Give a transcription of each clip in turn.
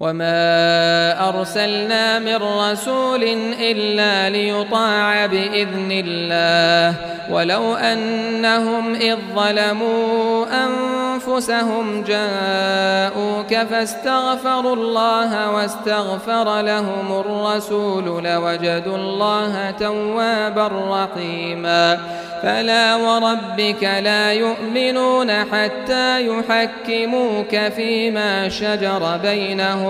وما أرسلنا من رسول إلا ليطاع بإذن الله ولو أنهم إذ ظلموا أنفسهم جاءوك فاستغفروا الله واستغفر لهم الرسول لوجدوا الله توابا رحيما فلا وربك لا يؤمنون حتى يحكموك فيما شجر بينهم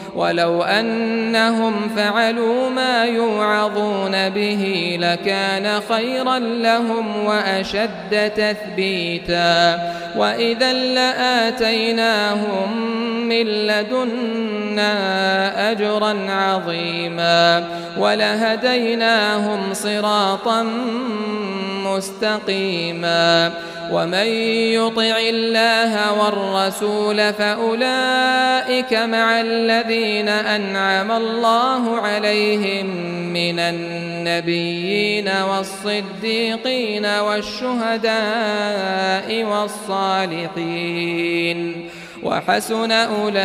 ولو أنهم فعلوا ما يوعظون به لكان خيرا لهم وأشد تثبيتا. وإذا لآتيناهم من لدنا أجرا عظيما. ولهديناهم صراطا مستقيما. ومن يطع الله والرسول فأولئك مع الذين أنعم الله عليهم من النبيين والصديقين والشهداء والصالحين وحسن أولئك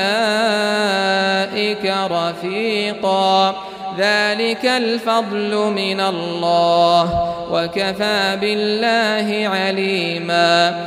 رفيقاً. ذلك الفضل من الله وكفى بالله عليما.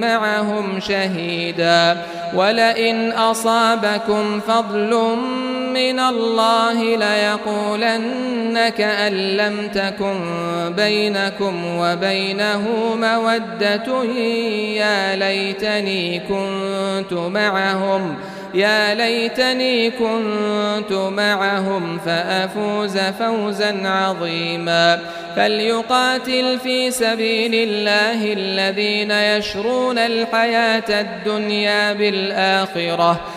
معهم شهيدا ولئن أصابكم فضل من الله ليقولن كأن لم تكن بينكم وبينه مودة يا ليتني كنت معهم يا ليتني كنت معهم فأفوز فوزا عظيما. فليقاتل في سبيل الله الذين يشرون الحياة الدنيا بالآخرة.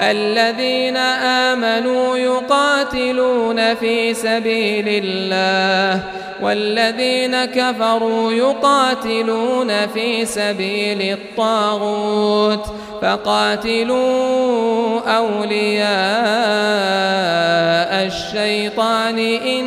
الذين آمنوا يقاتلون في سبيل الله والذين كفروا يقاتلون في سبيل الطاغوت فقاتلوا أولياء الشيطان إن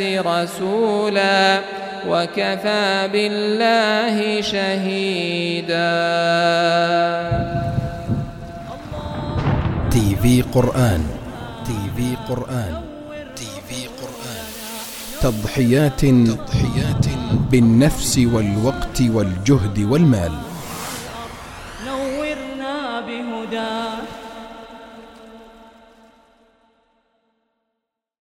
رسولا وكفى بالله شهيدا. تي في قرآن تي في قرآن تي في قرآن. تضحيات تضحيات بالنفس والوقت والجهد والمال.